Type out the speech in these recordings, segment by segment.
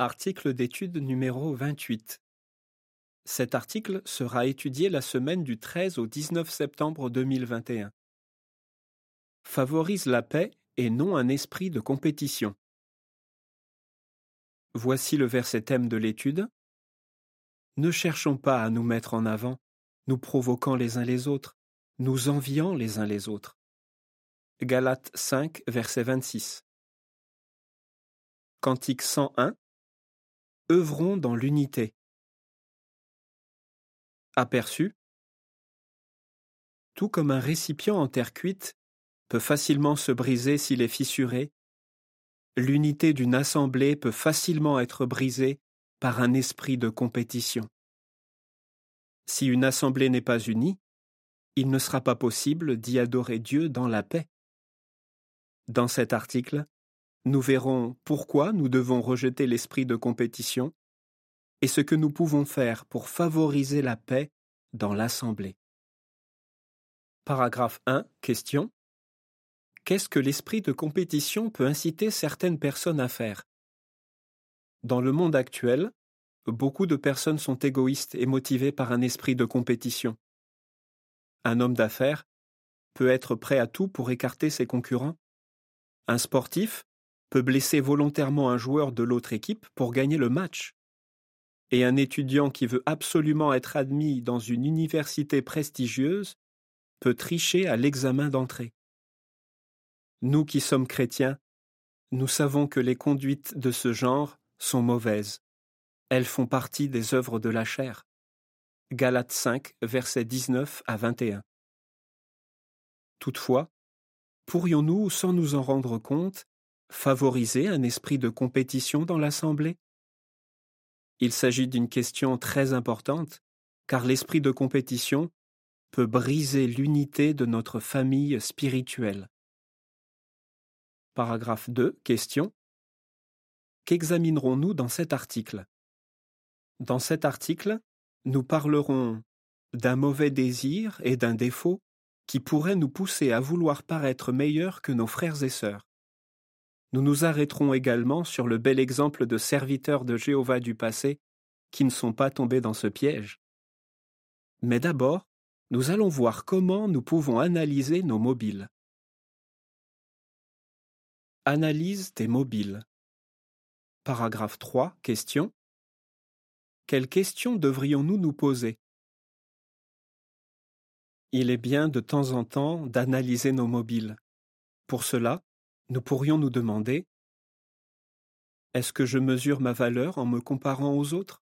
Article d'étude numéro 28. Cet article sera étudié la semaine du 13 au 19 septembre 2021. Favorise la paix et non un esprit de compétition. Voici le verset thème de l'étude. Ne cherchons pas à nous mettre en avant, nous provoquant les uns les autres, nous enviant les uns les autres. Galates 5, verset 26. Cantique 101 œuvrons dans l'unité. Aperçu? Tout comme un récipient en terre cuite peut facilement se briser s'il est fissuré, l'unité d'une assemblée peut facilement être brisée par un esprit de compétition. Si une assemblée n'est pas unie, il ne sera pas possible d'y adorer Dieu dans la paix. Dans cet article, nous verrons pourquoi nous devons rejeter l'esprit de compétition et ce que nous pouvons faire pour favoriser la paix dans l'Assemblée. Paragraphe 1. Question. Qu'est-ce que l'esprit de compétition peut inciter certaines personnes à faire? Dans le monde actuel, beaucoup de personnes sont égoïstes et motivées par un esprit de compétition. Un homme d'affaires peut être prêt à tout pour écarter ses concurrents. Un sportif peut blesser volontairement un joueur de l'autre équipe pour gagner le match. Et un étudiant qui veut absolument être admis dans une université prestigieuse peut tricher à l'examen d'entrée. Nous qui sommes chrétiens, nous savons que les conduites de ce genre sont mauvaises. Elles font partie des œuvres de la chair. Galates 5, versets 19 à 21. Toutefois, pourrions-nous, sans nous en rendre compte, favoriser un esprit de compétition dans l'Assemblée? Il s'agit d'une question très importante, car l'esprit de compétition peut briser l'unité de notre famille spirituelle. Paragraphe 2. Question. Qu'examinerons-nous dans cet article? Dans cet article, nous parlerons d'un mauvais désir et d'un défaut qui pourraient nous pousser à vouloir paraître meilleurs que nos frères et sœurs. Nous nous arrêterons également sur le bel exemple de serviteurs de Jéhovah du passé qui ne sont pas tombés dans ce piège. Mais d'abord, nous allons voir comment nous pouvons analyser nos mobiles. Analyse des mobiles. Paragraphe 3. Question. Quelles questions devrions-nous nous poser? Il est bien de temps en temps d'analyser nos mobiles. Pour cela, nous pourrions nous demander Est-ce que je mesure ma valeur en me comparant aux autres?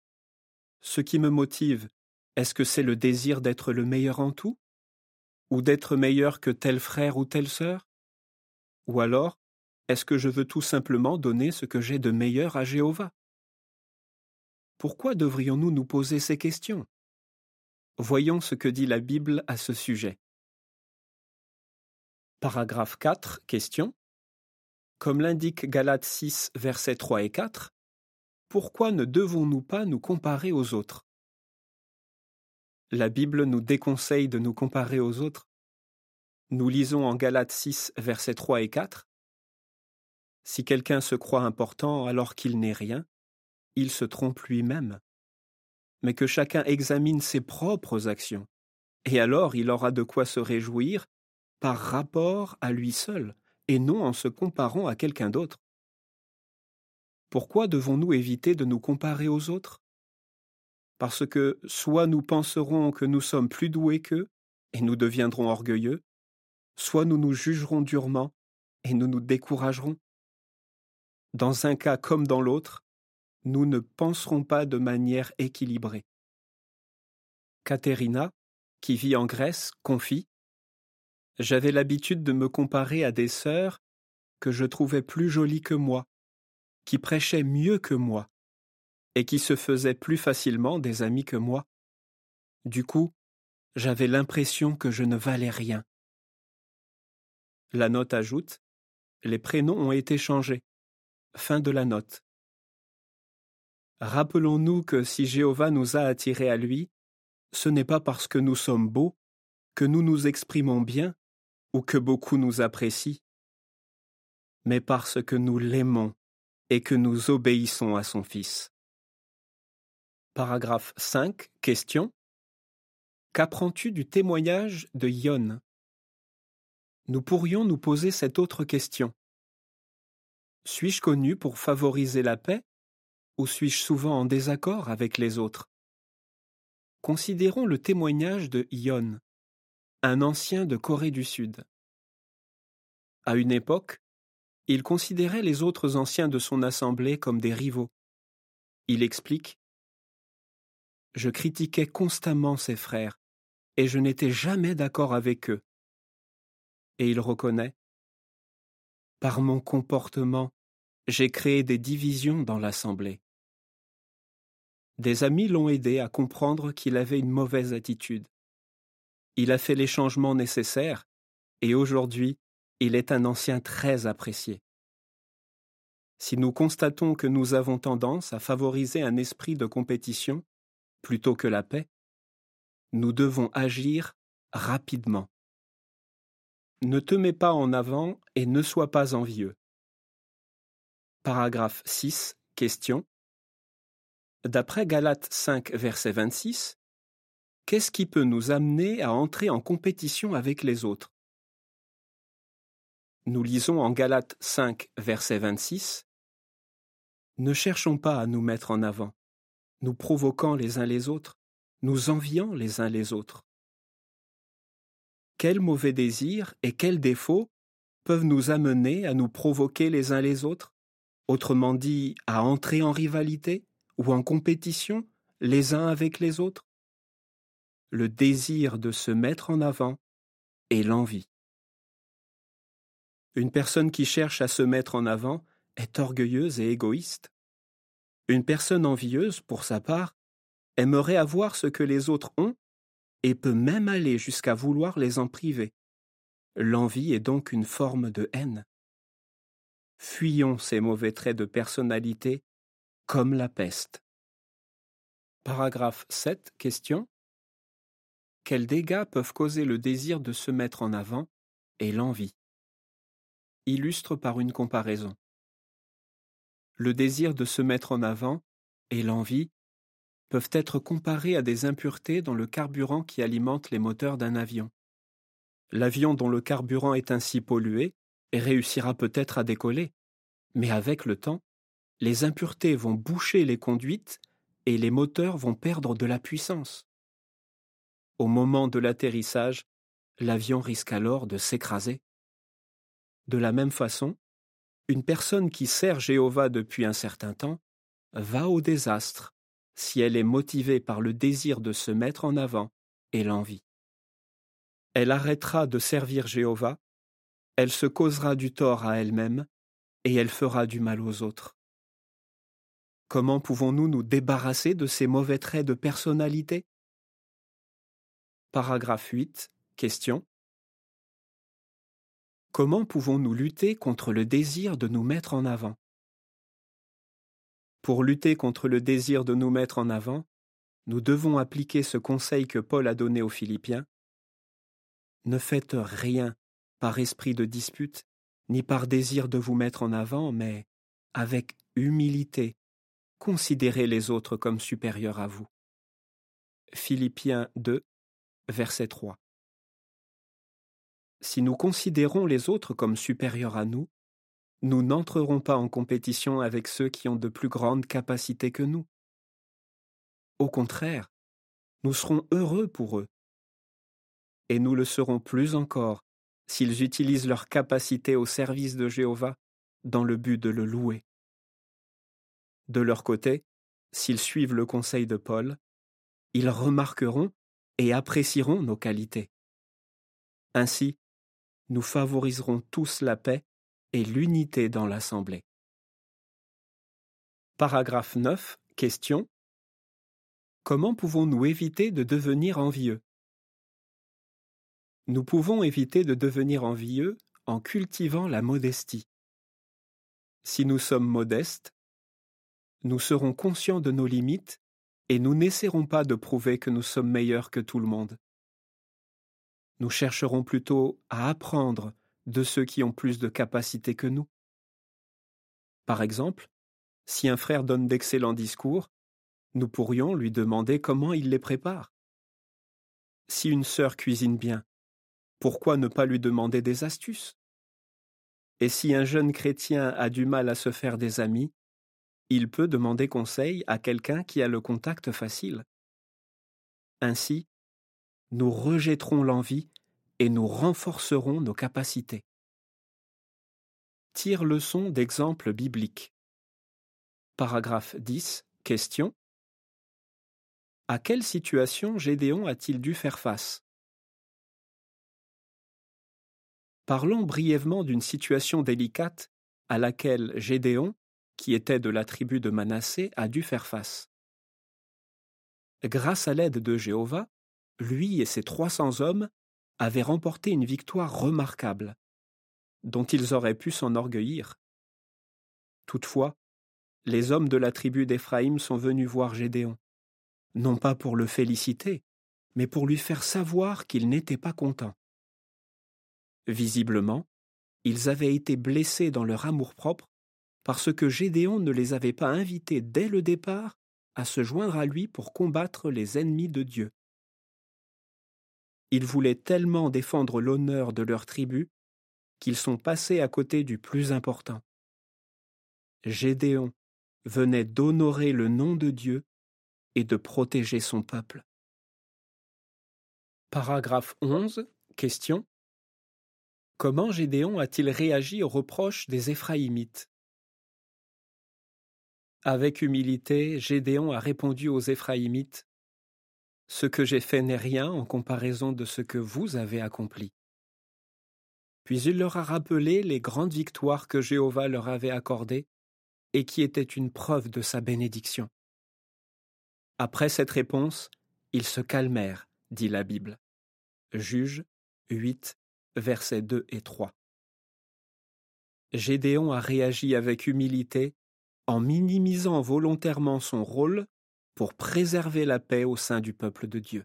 Ce qui me motive, est-ce que c'est le désir d'être le meilleur en tout? Ou d'être meilleur que tel frère ou telle sœur? Ou alors, est-ce que je veux tout simplement donner ce que j'ai de meilleur à Jéhovah? Pourquoi devrions-nous nous poser ces questions? Voyons ce que dit la Bible à ce sujet. Paragraphe 4. Question. Comme l'indique Galates 6, versets 3 et 4, pourquoi ne devons-nous pas nous comparer aux autres? La Bible nous déconseille de nous comparer aux autres. Nous lisons en Galates 6, versets 3 et 4 Si quelqu'un se croit important alors qu'il n'est rien, il se trompe lui-même. Mais que chacun examine ses propres actions, et alors il aura de quoi se réjouir par rapport à lui seul et non en se comparant à quelqu'un d'autre. Pourquoi devons-nous éviter de nous comparer aux autres? Parce que soit nous penserons que nous sommes plus doués qu'eux, et nous deviendrons orgueilleux, soit nous nous jugerons durement, et nous nous découragerons. Dans un cas comme dans l'autre, nous ne penserons pas de manière équilibrée. Katerina, qui vit en Grèce, confie j'avais l'habitude de me comparer à des sœurs que je trouvais plus jolies que moi, qui prêchaient mieux que moi, et qui se faisaient plus facilement des amis que moi. Du coup, j'avais l'impression que je ne valais rien. La note ajoute Les prénoms ont été changés. Fin de la note. Rappelons-nous que si Jéhovah nous a attirés à lui, ce n'est pas parce que nous sommes beaux, que nous nous exprimons bien ou que beaucoup nous apprécient, mais parce que nous l'aimons et que nous obéissons à son Fils. Paragraphe 5. Question. Qu'apprends-tu du témoignage de Yon Nous pourrions nous poser cette autre question. Suis-je connu pour favoriser la paix ou suis-je souvent en désaccord avec les autres? Considérons le témoignage de Yon, un ancien de Corée du Sud. À une époque, il considérait les autres anciens de son assemblée comme des rivaux. Il explique Je critiquais constamment ses frères, et je n'étais jamais d'accord avec eux. Et il reconnaît Par mon comportement, j'ai créé des divisions dans l'assemblée. Des amis l'ont aidé à comprendre qu'il avait une mauvaise attitude. Il a fait les changements nécessaires, et aujourd'hui, il est un ancien très apprécié. Si nous constatons que nous avons tendance à favoriser un esprit de compétition plutôt que la paix, nous devons agir rapidement. Ne te mets pas en avant et ne sois pas envieux. Paragraphe 6. Question. D'après Galates 5, verset 26, qu'est-ce qui peut nous amener à entrer en compétition avec les autres? Nous lisons en Galates 5, verset 26 Ne cherchons pas à nous mettre en avant, nous provoquant les uns les autres, nous enviant les uns les autres. Quels mauvais désirs et quels défauts peuvent nous amener à nous provoquer les uns les autres, autrement dit à entrer en rivalité ou en compétition les uns avec les autres? Le désir de se mettre en avant et l'envie. Une personne qui cherche à se mettre en avant est orgueilleuse et égoïste. Une personne envieuse, pour sa part, aimerait avoir ce que les autres ont et peut même aller jusqu'à vouloir les en priver. L'envie est donc une forme de haine. Fuyons ces mauvais traits de personnalité comme la peste. Paragraphe 7. Question. Quels dégâts peuvent causer le désir de se mettre en avant et l'envie illustre par une comparaison. Le désir de se mettre en avant et l'envie peuvent être comparés à des impuretés dans le carburant qui alimente les moteurs d'un avion. L'avion dont le carburant est ainsi pollué réussira peut-être à décoller, mais avec le temps, les impuretés vont boucher les conduites et les moteurs vont perdre de la puissance. Au moment de l'atterrissage, l'avion risque alors de s'écraser. De la même façon, une personne qui sert Jéhovah depuis un certain temps va au désastre si elle est motivée par le désir de se mettre en avant et l'envie. Elle arrêtera de servir Jéhovah, elle se causera du tort à elle-même et elle fera du mal aux autres. Comment pouvons-nous nous débarrasser de ces mauvais traits de personnalité? Paragraphe 8. Question. Comment pouvons-nous lutter contre le désir de nous mettre en avant? Pour lutter contre le désir de nous mettre en avant, nous devons appliquer ce conseil que Paul a donné aux Philippiens. Ne faites rien par esprit de dispute, ni par désir de vous mettre en avant, mais avec humilité, considérez les autres comme supérieurs à vous. Philippiens 2, verset 3. Si nous considérons les autres comme supérieurs à nous, nous n'entrerons pas en compétition avec ceux qui ont de plus grandes capacités que nous. Au contraire, nous serons heureux pour eux. Et nous le serons plus encore s'ils utilisent leur capacité au service de Jéhovah dans le but de le louer. De leur côté, s'ils suivent le conseil de Paul, ils remarqueront et apprécieront nos qualités. Ainsi, nous favoriserons tous la paix et l'unité dans l'Assemblée. Paragraphe 9. Question. Comment pouvons-nous éviter de devenir envieux? Nous pouvons éviter de devenir envieux en cultivant la modestie. Si nous sommes modestes, nous serons conscients de nos limites et nous n'essaierons pas de prouver que nous sommes meilleurs que tout le monde nous chercherons plutôt à apprendre de ceux qui ont plus de capacités que nous. Par exemple, Si un frère donne d'excellents discours, nous pourrions lui demander comment il les prépare. Si une sœur cuisine bien, pourquoi ne pas lui demander des astuces? Et si un jeune chrétien a du mal à se faire des amis, il peut demander conseil à quelqu'un qui a le contact facile. Ainsi, nous rejetterons l'envie et nous renforcerons nos capacités. Tire leçon d'exemples bibliques. Paragraphe 10. Question. À quelle situation Gédéon a-t-il dû faire face? Parlons brièvement d'une situation délicate à laquelle Gédéon, qui était de la tribu de Manassé, a dû faire face. Grâce à l'aide de Jéhovah, lui et ses trois cents hommes avaient remporté une victoire remarquable, dont ils auraient pu s'enorgueillir. Toutefois, les hommes de la tribu d'Éphraïm sont venus voir Gédéon, non pas pour le féliciter, mais pour lui faire savoir qu'il n'était pas content. Visiblement, ils avaient été blessés dans leur amour-propre parce que Gédéon ne les avait pas invités dès le départ à se joindre à lui pour combattre les ennemis de Dieu. Ils voulaient tellement défendre l'honneur de leur tribu qu'ils sont passés à côté du plus important. Gédéon venait d'honorer le nom de Dieu et de protéger son peuple. Paragraphe 11. Question. Comment Gédéon a-t-il réagi aux reproches des Éphraïmites? Avec humilité, Gédéon a répondu aux Éphraïmites ce que j'ai fait n'est rien en comparaison de ce que vous avez accompli. Puis il leur a rappelé les grandes victoires que Jéhovah leur avait accordées et qui étaient une preuve de sa bénédiction. Après cette réponse, ils se calmèrent, dit la Bible. Juge 8, versets 2 et 3. Gédéon a réagi avec humilité en minimisant volontairement son rôle pour préserver la paix au sein du peuple de Dieu.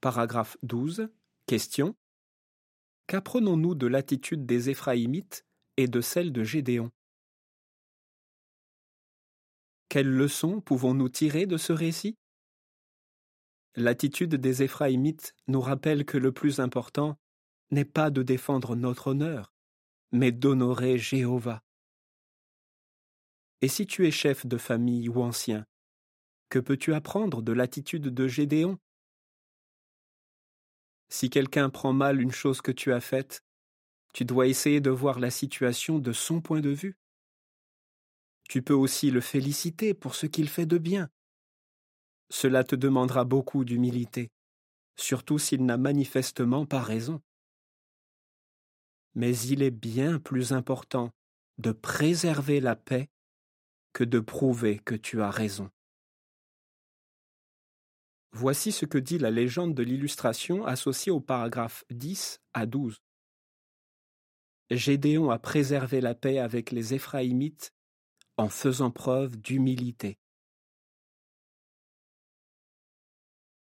Paragraphe 12. Question. Qu'apprenons-nous de l'attitude des Éphraïmites et de celle de Gédéon? Quelles leçons pouvons-nous tirer de ce récit? L'attitude des Éphraïmites nous rappelle que le plus important n'est pas de défendre notre honneur, mais d'honorer Jéhovah. Et si tu es chef de famille ou ancien, que peux-tu apprendre de l'attitude de Gédéon? Si quelqu'un prend mal une chose que tu as faite, tu dois essayer de voir la situation de son point de vue. Tu peux aussi le féliciter pour ce qu'il fait de bien. Cela te demandera beaucoup d'humilité, surtout s'il n'a manifestement pas raison. Mais il est bien plus important de préserver la paix que de prouver que tu as raison. Voici ce que dit la légende de l'illustration associée au paragraphe 10 à 12. Gédéon a préservé la paix avec les Éphraïmites en faisant preuve d'humilité.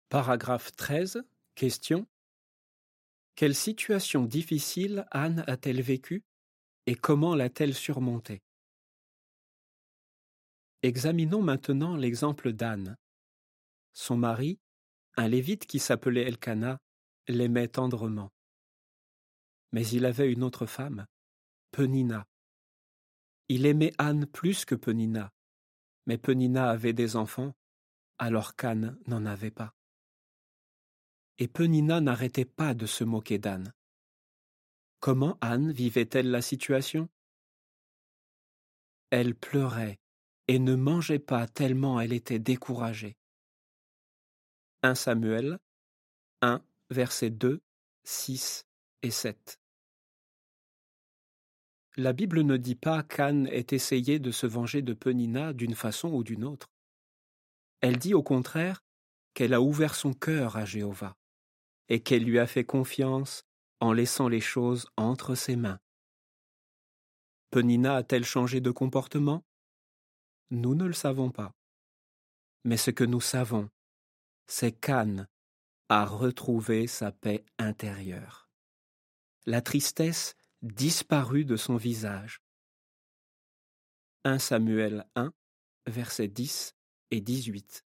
Paragraphe 13. Question. Quelle situation difficile Anne a-t-elle vécue et comment l'a-t-elle surmontée? Examinons maintenant l'exemple d'Anne. Son mari, un lévite qui s'appelait Elkana, l'aimait tendrement. Mais il avait une autre femme, Penina. Il aimait Anne plus que Penina, mais Penina avait des enfants, alors qu'Anne n'en avait pas. Et Penina n'arrêtait pas de se moquer d'Anne. Comment Anne vivait-elle la situation? Elle pleurait et ne mangeait pas tellement elle était découragée. 1 Samuel 1, versets 2, 6 et 7. La Bible ne dit pas qu'Anne ait essayé de se venger de Penina d'une façon ou d'une autre. Elle dit au contraire qu'elle a ouvert son cœur à Jéhovah et qu'elle lui a fait confiance en laissant les choses entre ses mains. Penina a-t-elle changé de comportement? Nous ne le savons pas. Mais ce que nous savons, c'est qu'Anne a retrouvé sa paix intérieure. La tristesse disparut de son visage. 1 Samuel 1, versets 10 et 18.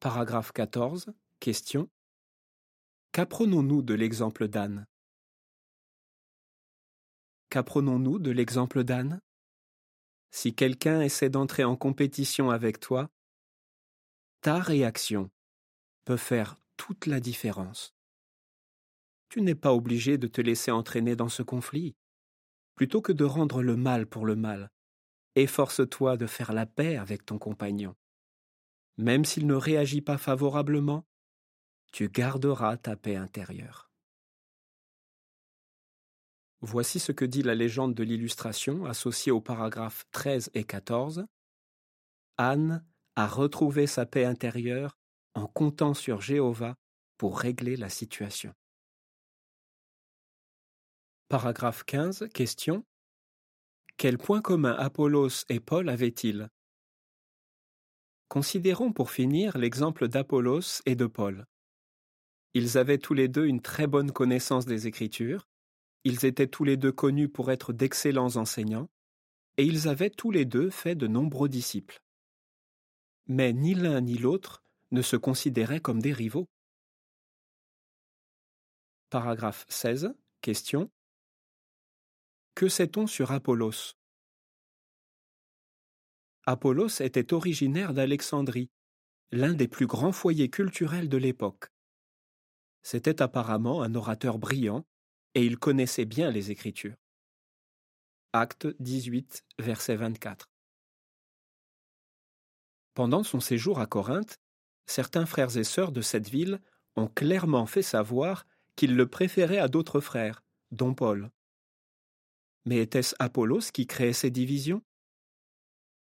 Paragraphe 14. Question. Qu'apprenons-nous de l'exemple d'Anne? Qu'apprenons-nous de l'exemple d'Anne? Si quelqu'un essaie d'entrer en compétition avec toi, ta réaction peut faire toute la différence. Tu n'es pas obligé de te laisser entraîner dans ce conflit. Plutôt que de rendre le mal pour le mal, efforce-toi de faire la paix avec ton compagnon. Même s'il ne réagit pas favorablement, tu garderas ta paix intérieure. Voici ce que dit la légende de l'illustration associée aux paragraphes 13 et 14. Anne a retrouvé sa paix intérieure en comptant sur Jéhovah pour régler la situation. Paragraphe 15. Question. Quel point commun Apollos et Paul avaient-ils? Considérons pour finir l'exemple d'Apollos et de Paul. Ils avaient tous les deux une très bonne connaissance des Écritures, ils étaient tous les deux connus pour être d'excellents enseignants, et ils avaient tous les deux fait de nombreux disciples. Mais ni l'un ni l'autre ne se considéraient comme des rivaux. Paragraphe 16. Question. Que sait-on sur Apollos? Apollos était originaire d'Alexandrie, l'un des plus grands foyers culturels de l'époque. C'était apparemment un orateur brillant, et il connaissait bien les Écritures. Acte 18, verset 24. Pendant son séjour à Corinthe, certains frères et sœurs de cette ville ont clairement fait savoir qu'ils le préféraient à d'autres frères, dont Paul. Mais était-ce Apollos qui créait ces divisions?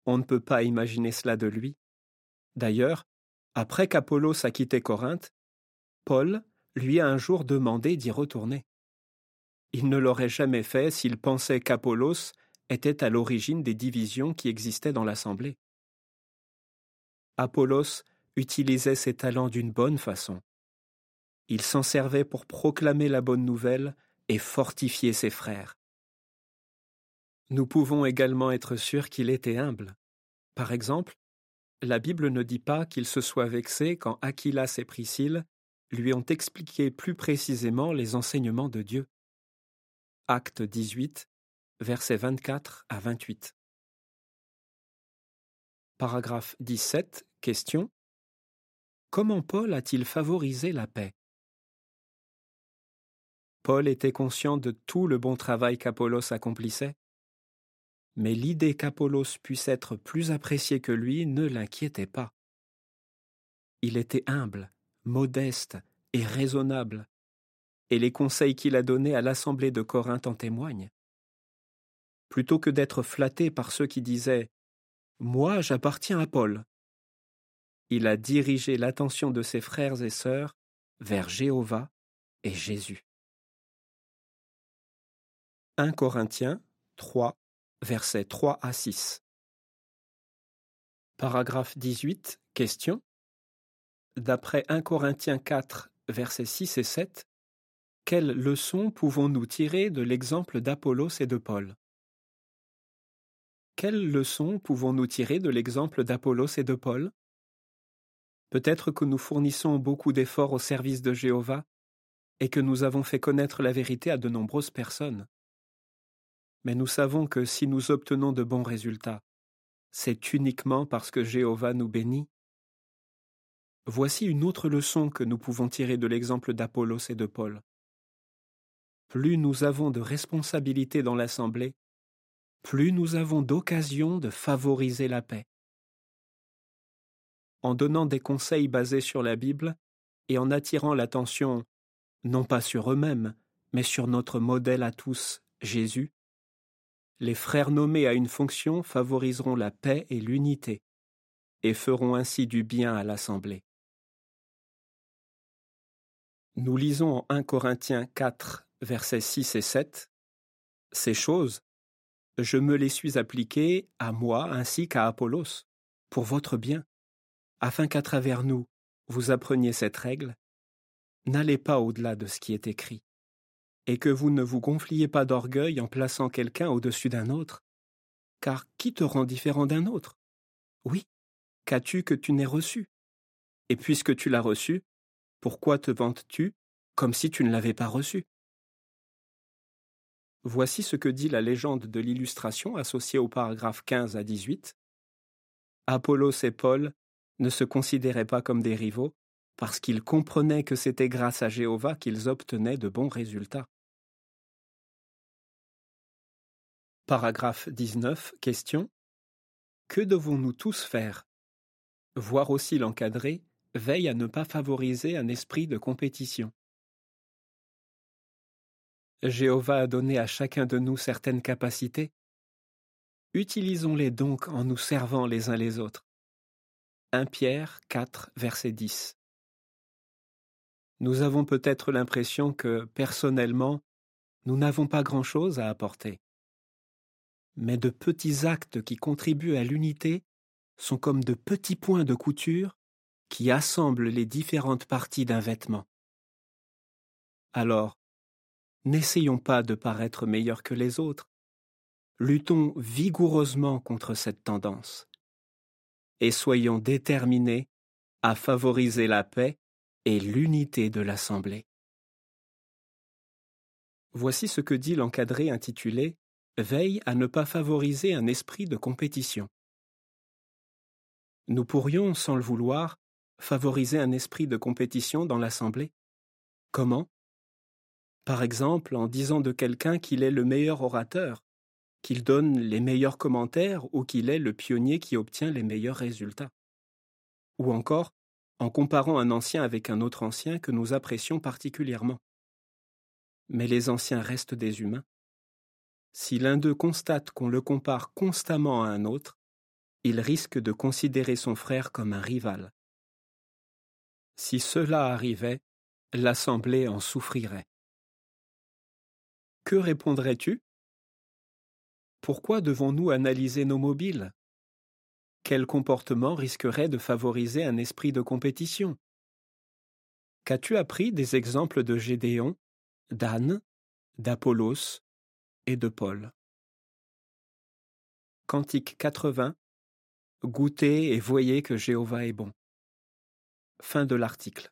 On ne peut pas imaginer cela de lui. D'ailleurs, après qu'Apollos a quitté Corinthe, Paul lui a un jour demandé d'y retourner. Il ne l'aurait jamais fait s'il pensait qu'Apollos était à l'origine des divisions qui existaient dans l'Assemblée. Apollos utilisait ses talents d'une bonne façon. Il s'en servait pour proclamer la bonne nouvelle et fortifier ses frères. Nous pouvons également être sûrs qu'il était humble. Par exemple, la Bible ne dit pas qu'il se soit vexé quand Aquilas et Priscille lui ont expliqué plus précisément les enseignements de Dieu. Acte 18, versets 24 à 28. Paragraphe 17. Question. Comment Paul a-t-il favorisé la paix? Paul était conscient de tout le bon travail qu'Apollos accomplissait, mais l'idée qu'Apollos puisse être plus apprécié que lui ne l'inquiétait pas. Il était humble, modeste et raisonnable, et les conseils qu'il a donnés à l'Assemblée de Corinthe en témoignent. Plutôt que d'être flatté par ceux qui disaient Moi j'appartiens à Paul, il a dirigé l'attention de ses frères et sœurs vers Jéhovah et Jésus. 1 Corinthiens 3, versets 3 à 6. Paragraphe 18. Question. D'après 1 Corinthiens 4, versets 6 et 7, quelles leçons pouvons-nous tirer de l'exemple d'Apollos et de Paul? Quelles leçons pouvons-nous tirer de l'exemple d'Apollos et de Paul? Peut-être que nous fournissons beaucoup d'efforts au service de Jéhovah et que nous avons fait connaître la vérité à de nombreuses personnes. Mais nous savons que si nous obtenons de bons résultats, c'est uniquement parce que Jéhovah nous bénit. Voici une autre leçon que nous pouvons tirer de l'exemple d'Apollos et de Paul. Plus nous avons de responsabilités dans l'Assemblée, plus nous avons d'occasions de favoriser la paix en donnant des conseils basés sur la Bible et en attirant l'attention non pas sur eux-mêmes, mais sur notre modèle à tous, Jésus, les frères nommés à une fonction favoriseront la paix et l'unité, et feront ainsi du bien à l'Assemblée. Nous lisons en 1 Corinthiens 4, versets 6 et 7 Ces choses, je me les suis appliquées à moi ainsi qu'à Apollos, pour votre bien, afin qu'à travers nous, vous appreniez cette règle, n'allez pas au-delà de ce qui est écrit. et que vous ne vous gonfliez pas d'orgueil en plaçant quelqu'un au-dessus d'un autre. Car qui te rend différent d'un autre? Oui, qu'as-tu que tu n'aies reçu? Et puisque tu l'as reçu, pourquoi te vantes-tu comme si tu ne l'avais pas reçu? Voici ce que dit la légende de l'illustration associée au paragraphe 15 à 18. Apollos et Paul ne se considéraient pas comme des rivaux, parce qu'ils comprenaient que c'était grâce à Jéhovah qu'ils obtenaient de bons résultats. Paragraphe 19. Question. Que devons-nous tous faire? Voir aussi l'encadrer veille à ne pas favoriser un esprit de compétition. Jéhovah a donné à chacun de nous certaines capacités. Utilisons-les donc en nous servant les uns les autres. 1 Pierre 4, verset 10. Nous avons peut-être l'impression que, personnellement, nous n'avons pas grand-chose à apporter mais de petits actes qui contribuent à l'unité sont comme de petits points de couture qui assemblent les différentes parties d'un vêtement. Alors, n'essayons pas de paraître meilleurs que les autres, luttons vigoureusement contre cette tendance, et soyons déterminés à favoriser la paix et l'unité de l'Assemblée. Voici ce que dit l'encadré intitulé veille à ne pas favoriser un esprit de compétition. Nous pourrions, sans le vouloir, favoriser un esprit de compétition dans l'Assemblée? Comment? Par exemple en disant de quelqu'un qu'il est le meilleur orateur, qu'il donne les meilleurs commentaires ou qu'il est le pionnier qui obtient les meilleurs résultats. Ou encore en comparant un ancien avec un autre ancien que nous apprécions particulièrement. Mais les anciens restent des humains si l'un d'eux constate qu'on le compare constamment à un autre, il risque de considérer son frère comme un rival. Si cela arrivait, l'Assemblée en souffrirait. Que répondrais-tu? Pourquoi devons-nous analyser nos mobiles? Quel comportement risquerait de favoriser un esprit de compétition? Qu'as-tu appris des exemples de Gédéon, d'Anne, d'Apollos, et de Paul? Cantique 80 Goûtez et voyez que Jéhovah est bon. Fin de l'article.